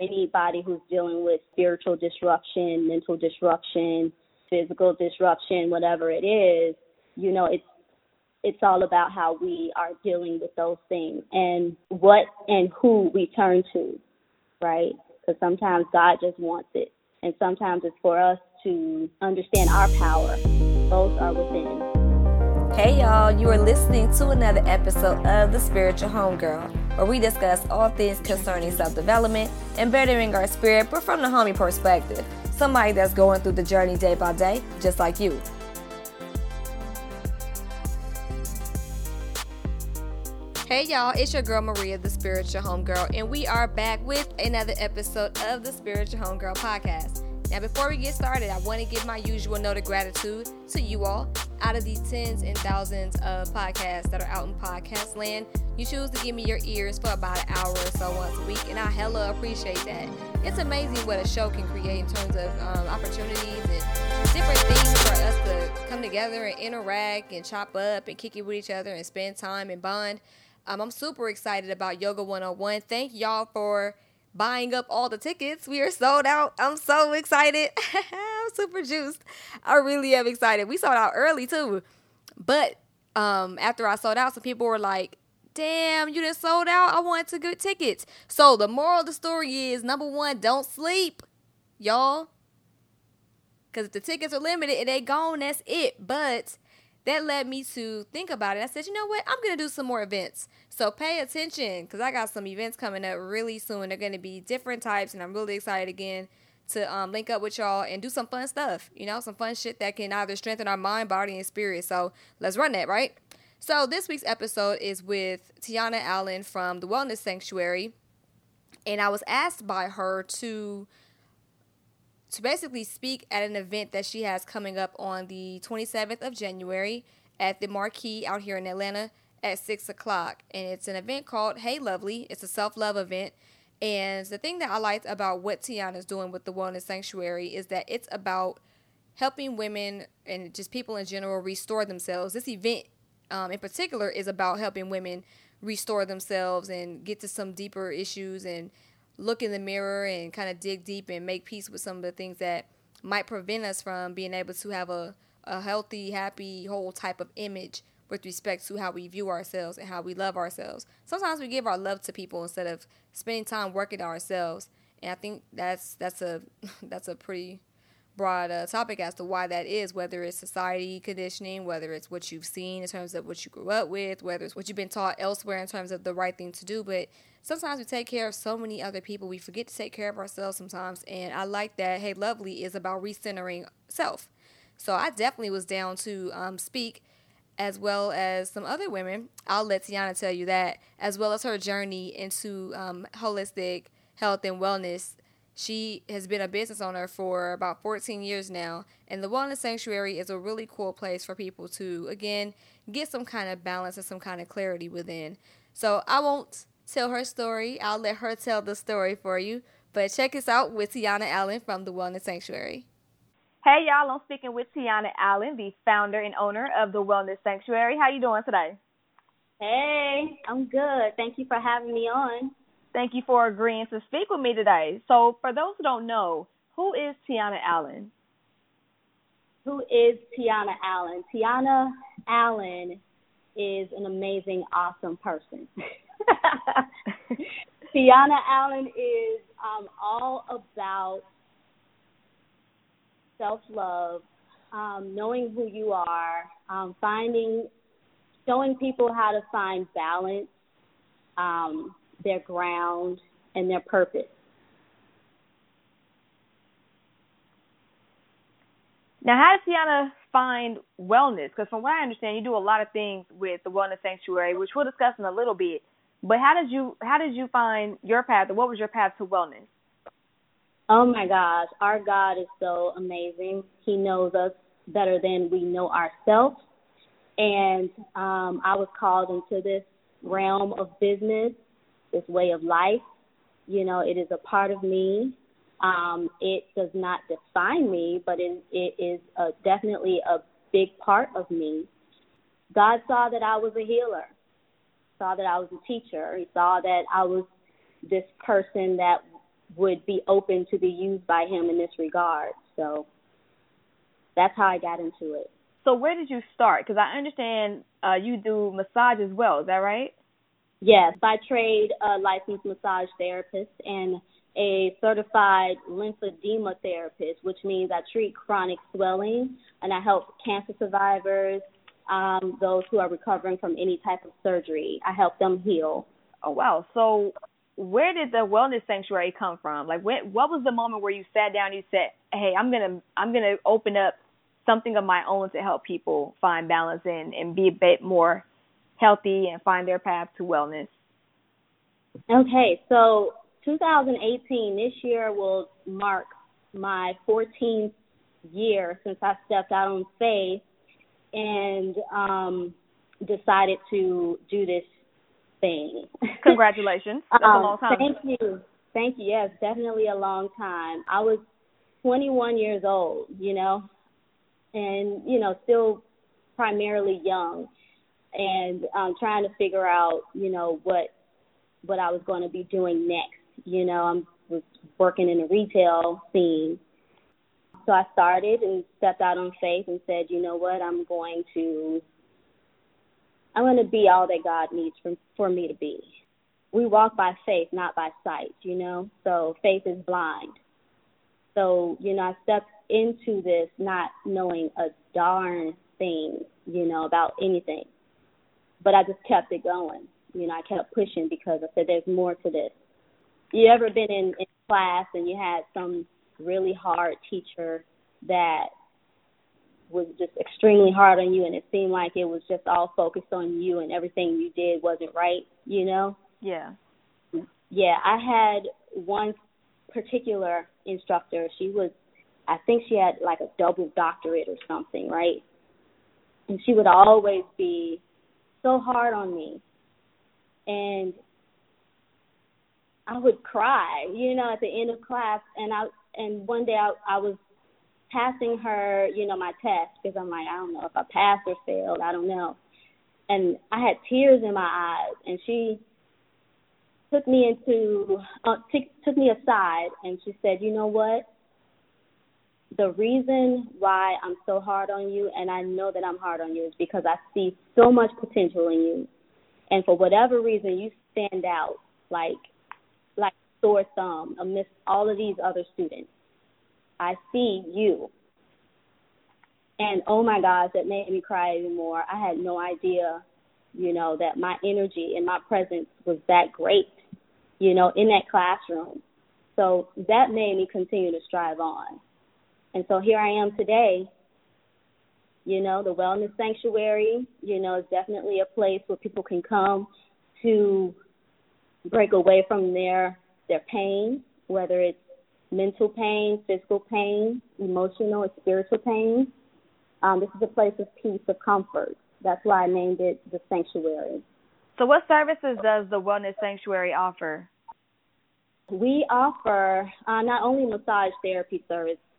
anybody who's dealing with spiritual disruption, mental disruption, physical disruption, whatever it is, you know, it's it's all about how we are dealing with those things and what and who we turn to, right? Because sometimes God just wants it, and sometimes it's for us to understand our power. Both are within. Hey y'all, you are listening to another episode of The Spiritual Homegirl, where we discuss all things concerning self development and bettering our spirit, but from the homie perspective. Somebody that's going through the journey day by day, just like you. Hey y'all, it's your girl Maria, the Spiritual Homegirl, and we are back with another episode of the Spiritual Homegirl podcast. Now, before we get started, I want to give my usual note of gratitude to you all. Out of these tens and thousands of podcasts that are out in podcast land, you choose to give me your ears for about an hour or so once a week, and I hella appreciate that. It's amazing what a show can create in terms of um, opportunities and different things for us to come together and interact and chop up and kick it with each other and spend time and bond. Um, I'm super excited about Yoga 101. Thank y'all for buying up all the tickets. We are sold out. I'm so excited. I'm super juiced. I really am excited. We sold out early too. But um, after I sold out, some people were like, damn, you just sold out. I wanted to get tickets. So the moral of the story is number one, don't sleep, y'all. Because if the tickets are limited and they gone, that's it. But that led me to think about it. I said, you know what? I'm going to do some more events. So pay attention because I got some events coming up really soon. They're going to be different types, and I'm really excited again to um, link up with y'all and do some fun stuff. You know, some fun shit that can either strengthen our mind, body, and spirit. So let's run that, right? So this week's episode is with Tiana Allen from the Wellness Sanctuary, and I was asked by her to to basically speak at an event that she has coming up on the 27th of January at the Marquee out here in Atlanta at 6 o'clock. And it's an event called Hey Lovely. It's a self love event. And the thing that I liked about what Tiana is doing with the Wellness Sanctuary is that it's about helping women and just people in general restore themselves. This event um, in particular is about helping women restore themselves and get to some deeper issues and look in the mirror and kind of dig deep and make peace with some of the things that might prevent us from being able to have a, a healthy, happy, whole type of image with respect to how we view ourselves and how we love ourselves. Sometimes we give our love to people instead of spending time working on ourselves. And I think that's that's a that's a pretty broad uh, topic as to why that is, whether it's society conditioning, whether it's what you've seen in terms of what you grew up with, whether it's what you've been taught elsewhere in terms of the right thing to do. But sometimes we take care of so many other people, we forget to take care of ourselves sometimes. And I like that Hey Lovely is about recentering self. So I definitely was down to um, speak as well as some other women. I'll let Tiana tell you that, as well as her journey into um, holistic health and wellness she has been a business owner for about 14 years now, and the Wellness Sanctuary is a really cool place for people to, again, get some kind of balance and some kind of clarity within. So I won't tell her story, I'll let her tell the story for you. But check us out with Tiana Allen from the Wellness Sanctuary. Hey y'all, I'm speaking with Tiana Allen, the founder and owner of the Wellness Sanctuary. How you doing today? Hey, I'm good. Thank you for having me on. Thank you for agreeing to speak with me today. So, for those who don't know, who is Tiana Allen? Who is Tiana Allen? Tiana Allen is an amazing, awesome person. Tiana Allen is um, all about self love, um, knowing who you are, um, finding, showing people how to find balance, um, their ground, and their purpose. Now, how does Tiana find wellness? Because from what I understand, you do a lot of things with the Wellness Sanctuary, which we'll discuss in a little bit. But how did you how did you find your path, and what was your path to wellness? Oh my gosh, our God is so amazing. He knows us better than we know ourselves. And um, I was called into this realm of business this way of life. You know, it is a part of me. Um, it does not define me, but it, it is a, definitely a big part of me. God saw that I was a healer, saw that I was a teacher. He saw that I was this person that would be open to be used by him in this regard. So that's how I got into it. So where did you start? Because I understand uh, you do massage as well. Is that right? Yes, by trade, a licensed massage therapist and a certified lymphedema therapist, which means I treat chronic swelling and I help cancer survivors, um, those who are recovering from any type of surgery. I help them heal. Oh wow! So where did the wellness sanctuary come from? Like, when, what was the moment where you sat down and you said, "Hey, I'm gonna I'm gonna open up something of my own to help people find balance and and be a bit more healthy and find their path to wellness?" Okay, so 2018 this year will mark my 14th year since I stepped out on faith and um decided to do this thing. Congratulations. That's um, a long time. Thank you. Thank you. Yes, definitely a long time. I was 21 years old, you know, and, you know, still primarily young and um trying to figure out, you know, what what I was going to be doing next. You know, I was working in the retail scene. So I started and stepped out on faith and said, you know what, I'm going to I'm going to be all that God needs for, for me to be. We walk by faith, not by sight, you know? So faith is blind. So, you know, I stepped into this not knowing a darn thing, you know, about anything. But I just kept it going. You know, I kept pushing because I said there's more to this. You ever been in, in class and you had some really hard teacher that was just extremely hard on you and it seemed like it was just all focused on you and everything you did wasn't right, you know? Yeah. Yeah, I had one particular instructor. She was I think she had like a double doctorate or something, right? And she would always be so hard on me. And I would cry, you know, at the end of class and I and one day I I was passing her, you know, my test because I'm like, I don't know if I passed or failed. I don't know. And I had tears in my eyes, and she took me into uh, t- took me aside, and she said, you know what? The reason why I'm so hard on you, and I know that I'm hard on you, is because I see so much potential in you, and for whatever reason, you stand out like like sore thumb amidst all of these other students I see you. And oh my gosh, that made me cry even more. I had no idea, you know, that my energy and my presence was that great, you know, in that classroom. So that made me continue to strive on. And so here I am today. You know, the Wellness Sanctuary, you know, is definitely a place where people can come to break away from their their pain, whether it's mental pain, physical pain, emotional and spiritual pain. Um, this is a place of peace, of comfort. That's why I named it the sanctuary. So, what services does the Wellness Sanctuary offer? We offer uh, not only massage therapy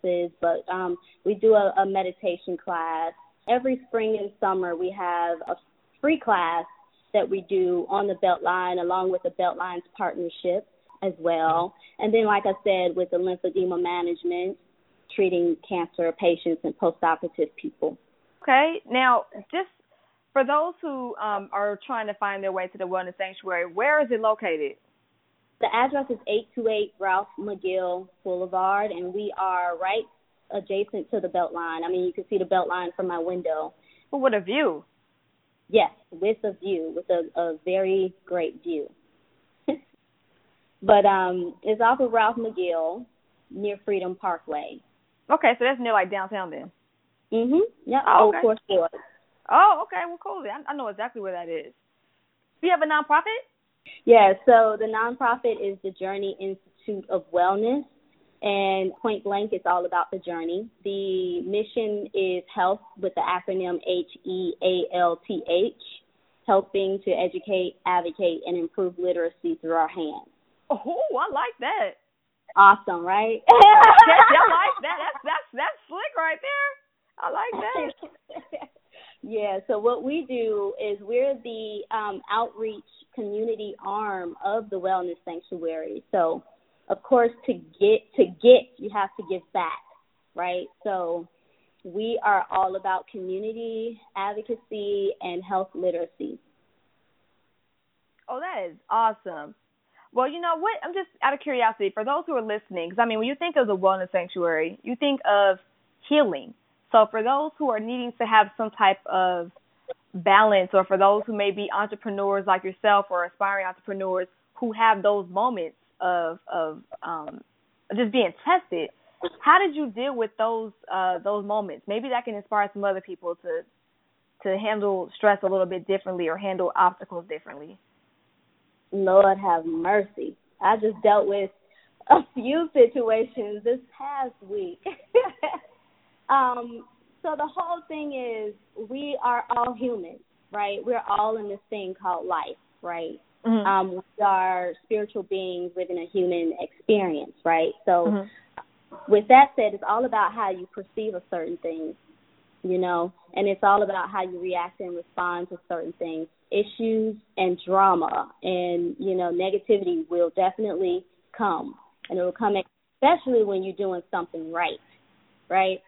services, but um, we do a, a meditation class. Every spring and summer, we have a free class that we do on the Beltline, along with the Beltline's partnership as well. And then, like I said, with the lymphedema management, treating cancer patients and postoperative people. Okay. Now, just for those who um, are trying to find their way to the Wellness Sanctuary, where is it located? The address is 828 Ralph McGill Boulevard, and we are right adjacent to the Beltline. I mean, you can see the Beltline from my window. Well, what a view! Yes, with a view, with a, a very great view. But um, it's off of Ralph McGill near Freedom Parkway. Okay, so that's near like downtown then. Mhm. Yeah. Oh, okay. Old Oh, okay. Well, cool. I, I know exactly where that is. Do you have a nonprofit? Yeah. So the nonprofit is the Journey Institute of Wellness, and point blank, it's all about the journey. The mission is health with the acronym H E A L T H, helping to educate, advocate, and improve literacy through our hands. Oh, I like that. Awesome, right? I like that. That's that's that's slick right there. I like that. yeah. So what we do is we're the um, outreach community arm of the Wellness Sanctuary. So of course, to get to get, you have to give back, right? So we are all about community advocacy and health literacy. Oh, that is awesome. Well, you know what? I'm just out of curiosity for those who are listening, because I mean, when you think of the wellness sanctuary, you think of healing. So for those who are needing to have some type of balance, or for those who may be entrepreneurs like yourself or aspiring entrepreneurs who have those moments of of um, just being tested, how did you deal with those uh, those moments? Maybe that can inspire some other people to to handle stress a little bit differently or handle obstacles differently. Lord have mercy. I just dealt with a few situations this past week. um, so the whole thing is we are all human, right? We're all in this thing called life, right? Mm-hmm. Um, we are spiritual beings living a human experience, right? So mm-hmm. with that said, it's all about how you perceive a certain thing, you know, and it's all about how you react and respond to certain things issues and drama and you know negativity will definitely come and it will come especially when you're doing something right right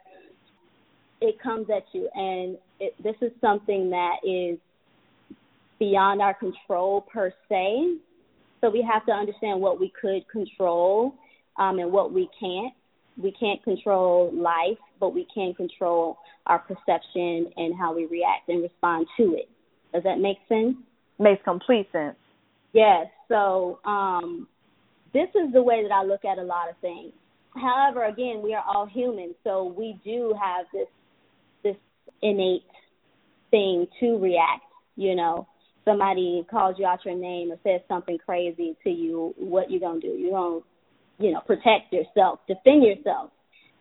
it comes at you and it, this is something that is beyond our control per se so we have to understand what we could control um, and what we can't we can't control life but we can control our perception and how we react and respond to it does that make sense? Makes complete sense. Yes. So um, this is the way that I look at a lot of things. However, again, we are all human, so we do have this this innate thing to react. You know, somebody calls you out your name or says something crazy to you, what you gonna do? You gonna, you know, protect yourself, defend yourself,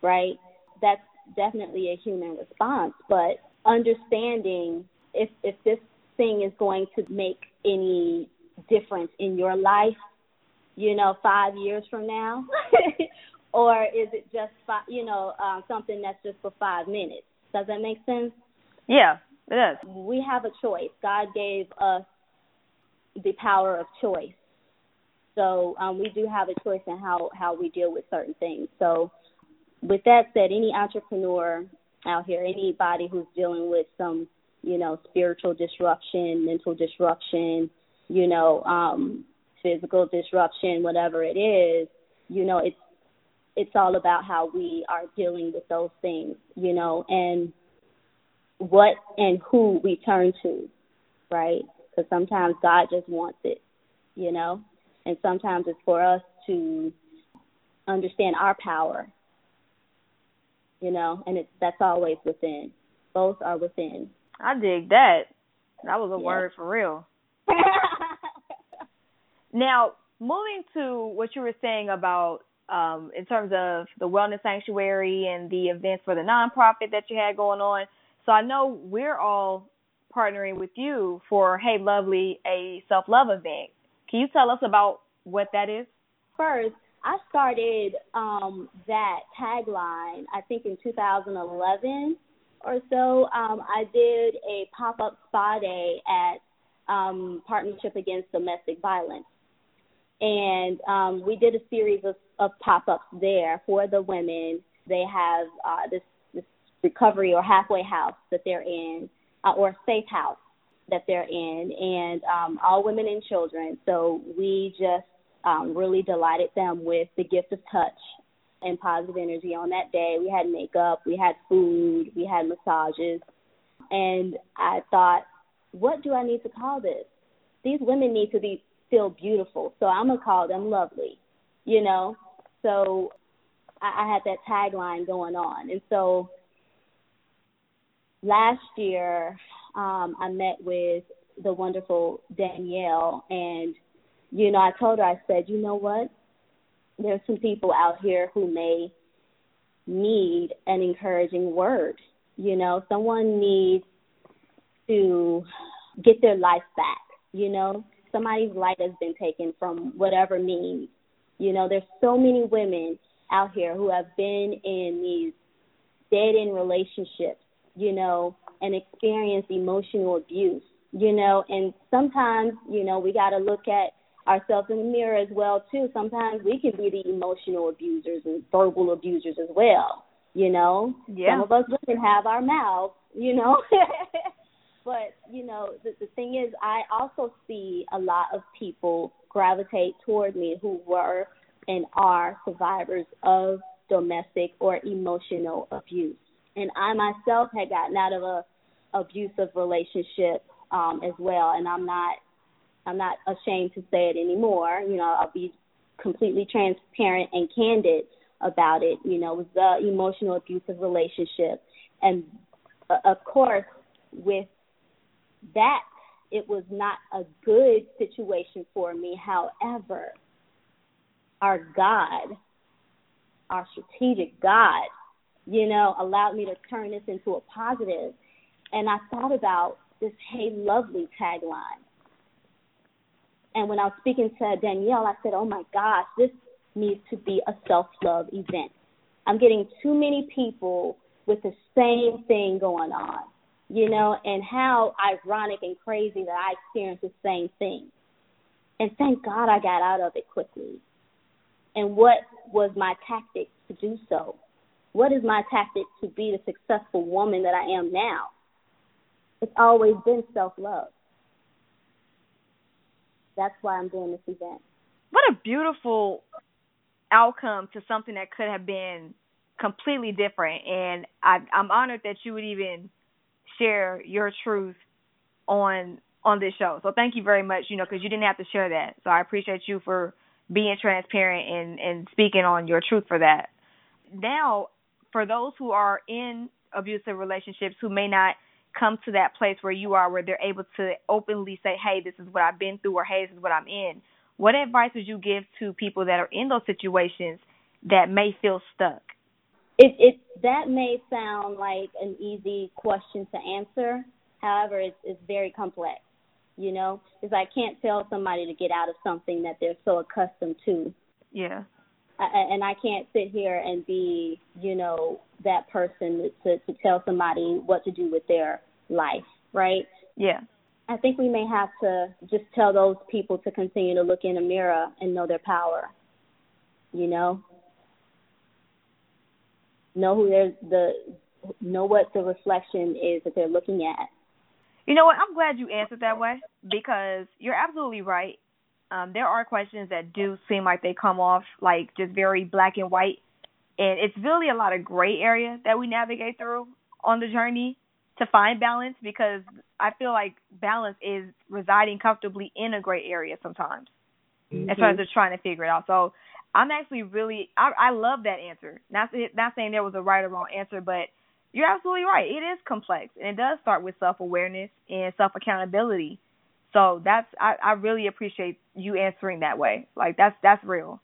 right? That's definitely a human response. But understanding if if this thing is going to make any difference in your life, you know, five years from now? or is it just, five, you know, um, something that's just for five minutes? Does that make sense? Yeah, it does. We have a choice. God gave us the power of choice. So um, we do have a choice in how, how we deal with certain things. So with that said, any entrepreneur out here, anybody who's dealing with some you know, spiritual disruption, mental disruption, you know, um, physical disruption, whatever it is, you know, it's it's all about how we are dealing with those things, you know, and what and who we turn to, right? Because sometimes God just wants it, you know, and sometimes it's for us to understand our power, you know, and it's that's always within. Both are within. I dig that. That was a yeah. word for real. now, moving to what you were saying about um, in terms of the wellness sanctuary and the events for the nonprofit that you had going on. So I know we're all partnering with you for Hey Lovely, a self love event. Can you tell us about what that is? First, I started um, that tagline I think in 2011 or so, um, I did a pop up spa day at um, Partnership Against Domestic Violence. And um, we did a series of, of pop ups there for the women. They have uh, this, this recovery or halfway house that they're in, uh, or safe house that they're in, and um, all women and children. So we just um, really delighted them with the gift of touch and positive energy on that day. We had makeup, we had food, we had massages. And I thought, what do I need to call this? These women need to be feel beautiful, so I'm gonna call them lovely, you know. So I, I had that tagline going on, and so last year um, I met with the wonderful Danielle, and you know I told her I said, you know what, there's some people out here who may need an encouraging word. You know, someone needs to get their life back. You know, somebody's life has been taken from whatever means. You know, there's so many women out here who have been in these dead end relationships, you know, and experienced emotional abuse, you know, and sometimes, you know, we got to look at ourselves in the mirror as well too. Sometimes we can be the emotional abusers and verbal abusers as well. You know, yeah. some of us women have our mouths. You know, but you know the, the thing is, I also see a lot of people gravitate toward me who were and are survivors of domestic or emotional abuse. And I myself had gotten out of a abusive relationship um, as well, and I'm not I'm not ashamed to say it anymore. You know, I'll be completely transparent and candid about it. You know, it was the emotional abusive relationship, and uh, of course, with that, it was not a good situation for me. However, our God, our strategic God, you know, allowed me to turn this into a positive. And I thought about this Hey Lovely tagline. And when I was speaking to Danielle, I said, Oh my gosh, this needs to be a self love event. I'm getting too many people with the same thing going on, you know, and how ironic and crazy that I experienced the same thing. And thank God I got out of it quickly. And what was my tactic to do so? What is my tactic to be the successful woman that I am now? It's always been self love. That's why I'm doing this event. What a beautiful outcome to something that could have been completely different. And I, I'm honored that you would even share your truth on on this show. So thank you very much. You know, because you didn't have to share that. So I appreciate you for being transparent and and speaking on your truth for that. Now, for those who are in abusive relationships who may not come to that place where you are where they're able to openly say, "Hey, this is what I've been through," or "Hey, this is what I'm in." What advice would you give to people that are in those situations that may feel stuck? It it that may sound like an easy question to answer. However, it's it's very complex. You know, because I can't tell somebody to get out of something that they're so accustomed to. Yeah. and I can't sit here and be, you know, that person to to tell somebody what to do with their life, right? Yeah. I think we may have to just tell those people to continue to look in the mirror and know their power. You know, know who they're the know what the reflection is that they're looking at. You know what? I'm glad you answered that way because you're absolutely right. Um, there are questions that do seem like they come off like just very black and white, and it's really a lot of gray area that we navigate through on the journey to find balance because I feel like balance is residing comfortably in a gray area sometimes, mm-hmm. as far as just trying to figure it out. So I'm actually really I, I love that answer. Not not saying there was a right or wrong answer, but you're absolutely right. It is complex, and it does start with self awareness and self accountability. So that's I, I really appreciate you answering that way. Like that's that's real.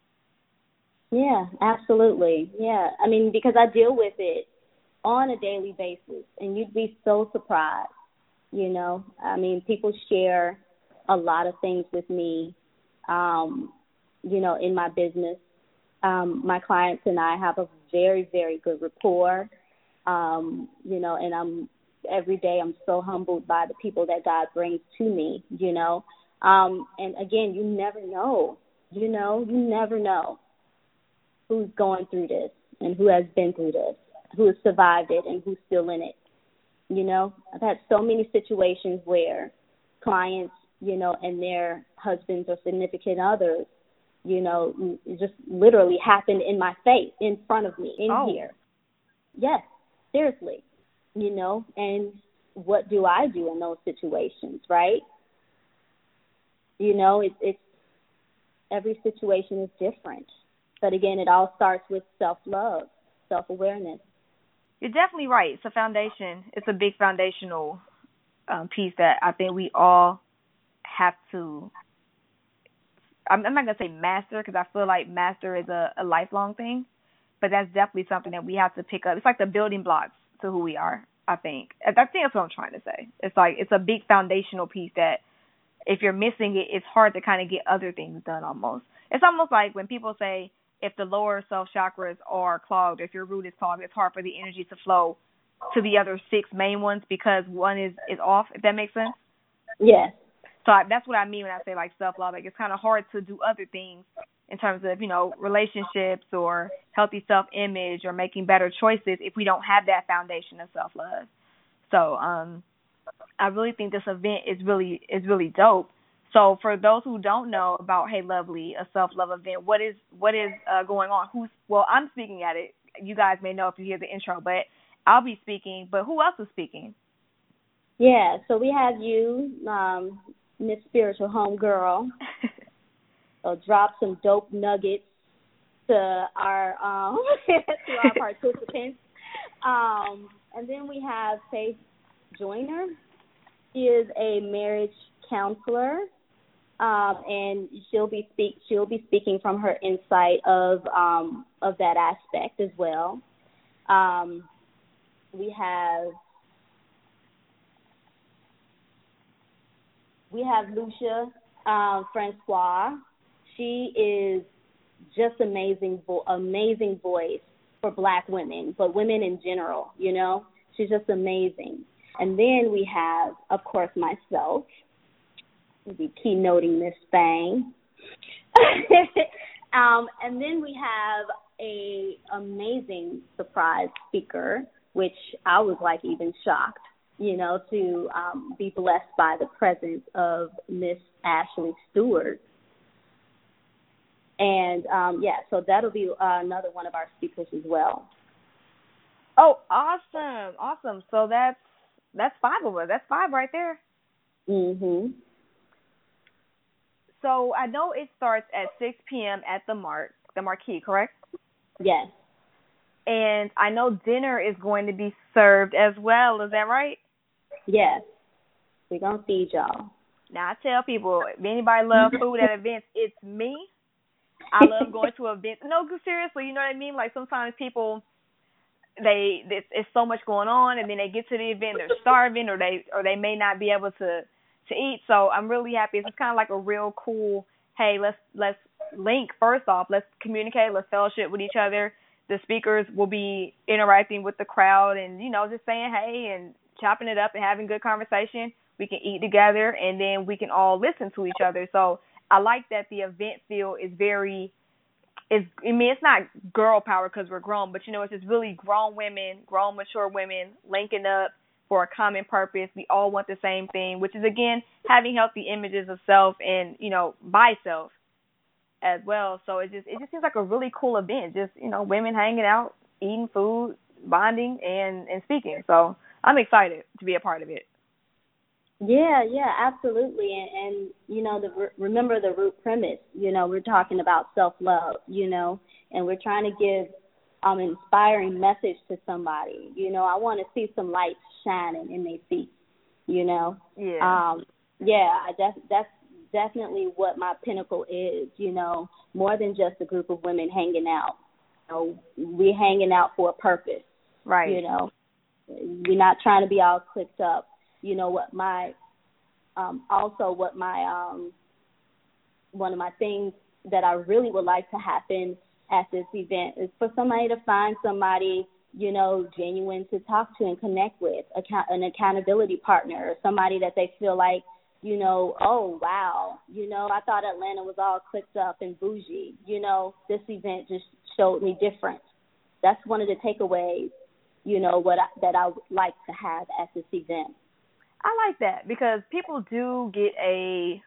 Yeah, absolutely. Yeah, I mean because I deal with it on a daily basis, and you'd be so surprised. You know, I mean, people share a lot of things with me. Um, you know, in my business, um, my clients and I have a very, very good rapport um, you know, and I'm every day I'm so humbled by the people that God brings to me, you know. Um, and again, you never know, you know, you never know who's going through this and who has been through this, who has survived it and who's still in it. You know, I've had so many situations where clients, you know, and their husbands or significant others, you know, just literally happened in my face, in front of me, in oh. here. Yes, seriously, you know, and what do I do in those situations, right? You know, it's it's every situation is different. But again, it all starts with self love, self awareness. You're definitely right. It's a foundation. It's a big foundational um, piece that I think we all have to. I'm, I'm not gonna say master because I feel like master is a, a lifelong thing but that's definitely something that we have to pick up. It's like the building blocks to who we are. I think. I think that's what I'm trying to say. It's like it's a big foundational piece that if you're missing it, it's hard to kind of get other things done. Almost. It's almost like when people say if the lower self chakras are clogged, if your root is clogged, it's hard for the energy to flow to the other six main ones because one is is off. If that makes sense. Yes. So I, that's what I mean when I say like self love. Like it's kind of hard to do other things in terms of you know relationships or healthy self image or making better choices if we don't have that foundation of self love. So um, I really think this event is really is really dope. So for those who don't know about Hey Lovely, a self love event, what is what is uh, going on? Who's well, I'm speaking at it. You guys may know if you hear the intro, but I'll be speaking. But who else is speaking? Yeah, so we have you, um, Miss Spiritual Home Girl. so drop some dope nuggets to our um to our participants. Um, and then we have Faith Joyner. She is a marriage counselor, um, and she'll be speak she'll be speaking from her insight of um, of that aspect as well. Um, we have we have Lucia um, Francois. She is just amazing, vo- amazing voice for Black women, but women in general. You know, she's just amazing. And then we have, of course, myself. We'll be keynoting this thing. um, and then we have a amazing surprise speaker, which I was like even shocked, you know, to um, be blessed by the presence of Miss Ashley Stewart. And um, yeah, so that'll be uh, another one of our speakers as well. Oh, awesome, awesome! So that's that's five of us. That's five right there. Mhm. So I know it starts at 6 p.m. at the Mark, the Marquee, correct? Yes. And I know dinner is going to be served as well. Is that right? Yes. We're gonna feed y'all. Now I tell people, if anybody love food at events, it's me. I love going to events. No, seriously, you know what I mean? Like sometimes people they it's, it's so much going on and then they get to the event they're starving or they or they may not be able to to eat so i'm really happy it's kind of like a real cool hey let's let's link first off let's communicate let's fellowship with each other the speakers will be interacting with the crowd and you know just saying hey and chopping it up and having good conversation we can eat together and then we can all listen to each other so i like that the event feel is very is I mean it's not girl power because we're grown, but you know it's just really grown women, grown mature women linking up for a common purpose. We all want the same thing, which is again having healthy images of self and you know by self as well. So it just it just seems like a really cool event. Just you know women hanging out, eating food, bonding, and and speaking. So I'm excited to be a part of it. Yeah, yeah, absolutely. And, and you know, the remember the root premise. You know, we're talking about self love. You know, and we're trying to give um inspiring message to somebody. You know, I want to see some light shining in their feet. You know. Yeah. Um. Yeah. I def- that's definitely what my pinnacle is. You know, more than just a group of women hanging out. You know, we're hanging out for a purpose. Right. You know, we're not trying to be all clicked up. You know what my um also what my um one of my things that I really would like to happen at this event is for somebody to find somebody you know genuine to talk to and connect with account an accountability partner or somebody that they feel like you know oh wow you know I thought Atlanta was all clicked up and bougie. You know this event just showed me different. That's one of the takeaways you know what I, that I would like to have at this event I like that because people do get a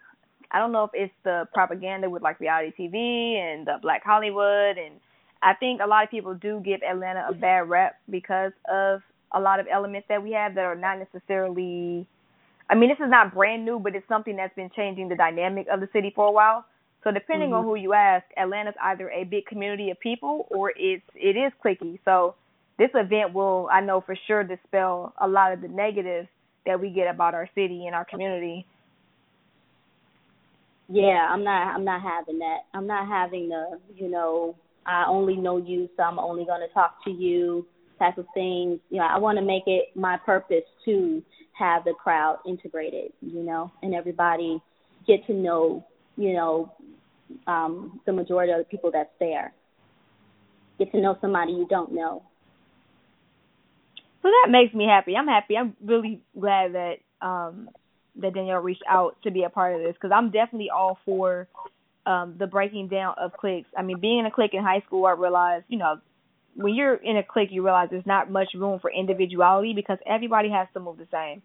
I don't know if it's the propaganda with like reality TV and the Black Hollywood and I think a lot of people do give Atlanta a bad rep because of a lot of elements that we have that are not necessarily I mean, this is not brand new, but it's something that's been changing the dynamic of the city for a while. So depending mm-hmm. on who you ask, Atlanta's either a big community of people or it's it is clicky. So this event will I know for sure dispel a lot of the negatives that we get about our city and our community. Yeah, I'm not I'm not having that. I'm not having the, you know, I only know you so I'm only going to talk to you type of thing. You know, I want to make it my purpose to have the crowd integrated, you know, and everybody get to know, you know, um the majority of the people that's there. Get to know somebody you don't know. So that makes me happy. I'm happy. I'm really glad that um that Danielle reached out to be a part of this because I'm definitely all for um, the breaking down of cliques. I mean, being in a clique in high school, I realized, you know, when you're in a clique, you realize there's not much room for individuality because everybody has to move the same.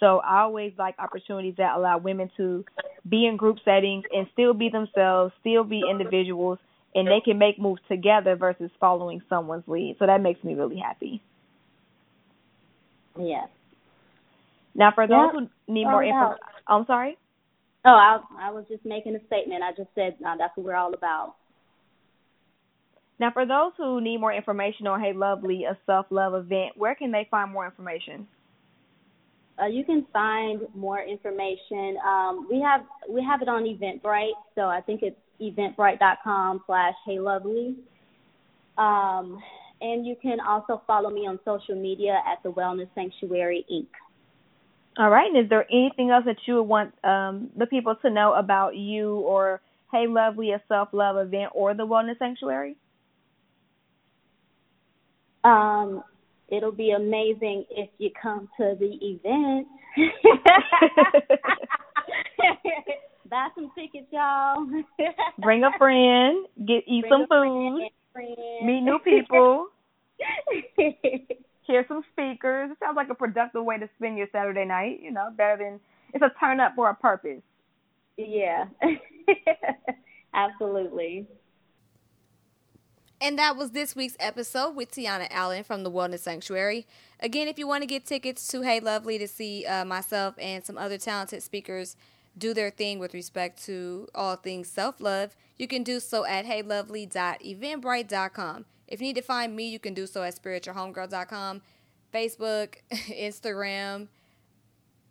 So I always like opportunities that allow women to be in group settings and still be themselves, still be individuals, and they can make moves together versus following someone's lead. So that makes me really happy. Yes. Now, for those yep. who need more info, I'm sorry. Oh, I, I was just making a statement. I just said uh, that's what we're all about. Now, for those who need more information on Hey Lovely, a self love event, where can they find more information? Uh, you can find more information. Um, we have we have it on Eventbrite, so I think it's eventbrite.com slash Hey Lovely. Um, and you can also follow me on social media at the Wellness Sanctuary Inc. All right. And is there anything else that you would want um, the people to know about you or Hey Lovely, a self love event, or the Wellness Sanctuary? Um, it'll be amazing if you come to the event. Buy some tickets, y'all. Bring a friend. Get eat Bring some food. Friend, Meet new people. Hear some speakers. It sounds like a productive way to spend your Saturday night. You know, better than it's a turn up for a purpose. Yeah, absolutely. And that was this week's episode with Tiana Allen from the Wellness Sanctuary. Again, if you want to get tickets to Hey Lovely to see uh, myself and some other talented speakers do their thing with respect to all things self love, you can do so at heylovely.eventbrite.com. If you need to find me, you can do so at spiritualhomegirl.com, Facebook, Instagram,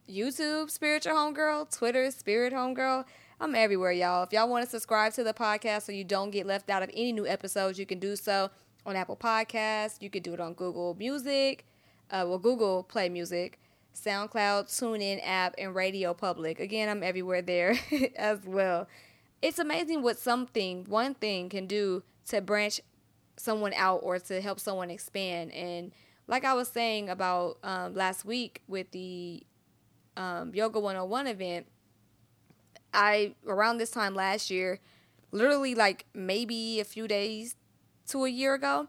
YouTube, Spiritual Homegirl, Twitter, Spirit Homegirl. I'm everywhere, y'all. If y'all want to subscribe to the podcast so you don't get left out of any new episodes, you can do so on Apple Podcasts. You can do it on Google Music, uh, well, Google Play Music, SoundCloud, TuneIn app, and Radio Public. Again, I'm everywhere there as well. It's amazing what something, one thing, can do to branch someone out or to help someone expand. And like I was saying about um, last week with the um, Yoga 101 event, I around this time last year, literally like maybe a few days to a year ago,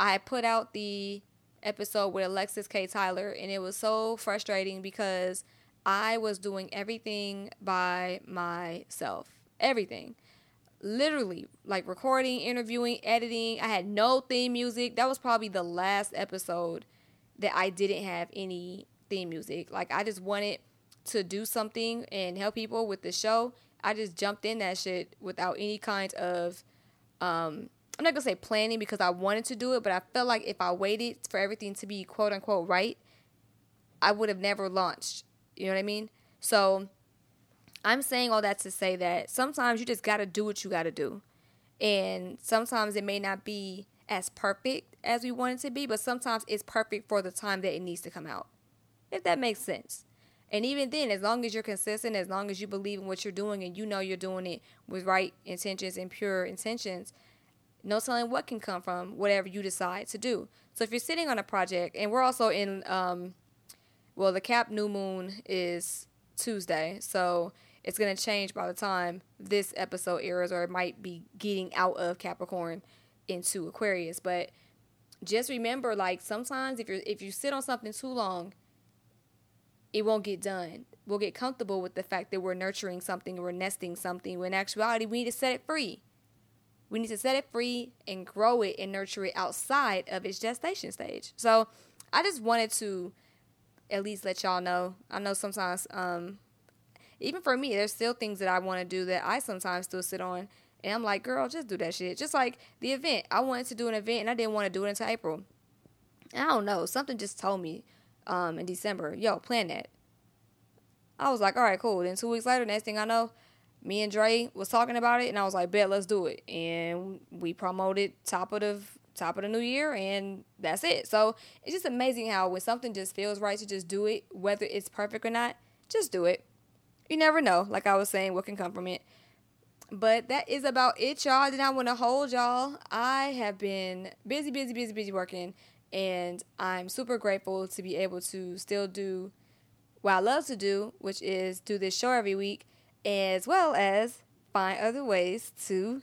I put out the episode with Alexis K. Tyler, and it was so frustrating because I was doing everything by myself. Everything. Literally, like recording, interviewing, editing. I had no theme music. That was probably the last episode that I didn't have any theme music. Like, I just wanted to do something and help people with the show, I just jumped in that shit without any kind of um I'm not gonna say planning because I wanted to do it, but I felt like if I waited for everything to be quote unquote right, I would have never launched. You know what I mean? So I'm saying all that to say that sometimes you just gotta do what you gotta do. And sometimes it may not be as perfect as we want it to be, but sometimes it's perfect for the time that it needs to come out. If that makes sense. And even then, as long as you're consistent, as long as you believe in what you're doing and you know you're doing it with right intentions and pure intentions, no telling what can come from whatever you decide to do. So if you're sitting on a project, and we're also in, um, well, the cap new moon is Tuesday, so it's going to change by the time this episode airs, or it might be getting out of Capricorn into Aquarius. But just remember, like sometimes if you if you sit on something too long, it won't get done. We'll get comfortable with the fact that we're nurturing something, we're nesting something, when in actuality, we need to set it free. We need to set it free and grow it and nurture it outside of its gestation stage. So I just wanted to at least let y'all know. I know sometimes, um, even for me, there's still things that I want to do that I sometimes still sit on. And I'm like, girl, just do that shit. Just like the event. I wanted to do an event and I didn't want to do it until April. And I don't know. Something just told me um, in December, yo, plan that. I was like, all right, cool. Then two weeks later, next thing I know, me and Dre was talking about it, and I was like, bet, let's do it. And we promoted top of the top of the new year, and that's it. So it's just amazing how when something just feels right to just do it, whether it's perfect or not, just do it. You never know, like I was saying, what can come from it. But that is about it, y'all. Did not want to hold y'all. I have been busy, busy, busy, busy working and I'm super grateful to be able to still do what I love to do, which is do this show every week, as well as find other ways to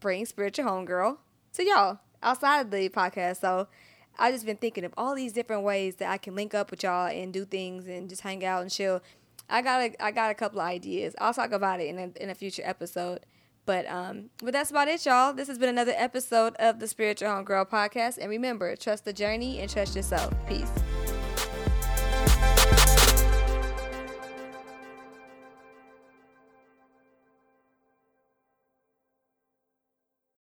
bring spiritual homegirl to y'all outside of the podcast. So I just been thinking of all these different ways that I can link up with y'all and do things and just hang out and chill. I got a, I got a couple of ideas. I'll talk about it in a, in a future episode. But um, but that's about it, y'all. This has been another episode of the Spiritual Homegirl podcast. And remember, trust the journey and trust yourself. Peace.